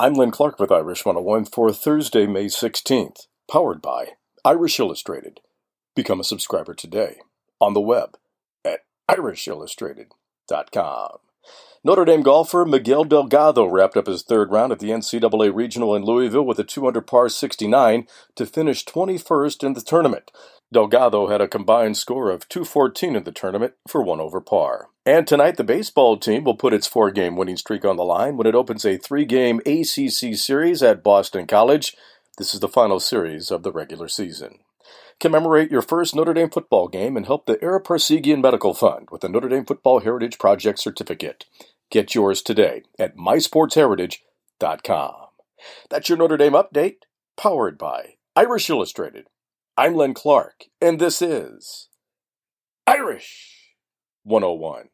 I'm Lynn Clark with Irish 101 for Thursday, May 16th, powered by Irish Illustrated. Become a subscriber today on the web at irishillustrated.com. Notre Dame golfer Miguel Delgado wrapped up his third round at the NCAA Regional in Louisville with a 200 par 69 to finish 21st in the tournament. Delgado had a combined score of 214 in the tournament for one over par. And tonight, the baseball team will put its four game winning streak on the line when it opens a three game ACC series at Boston College. This is the final series of the regular season. Commemorate your first Notre Dame football game and help the Ara Parseghian Medical Fund with the Notre Dame Football Heritage Project certificate. Get yours today at mysportsheritage.com. That's your Notre Dame update, powered by Irish Illustrated. I'm Len Clark, and this is Irish 101.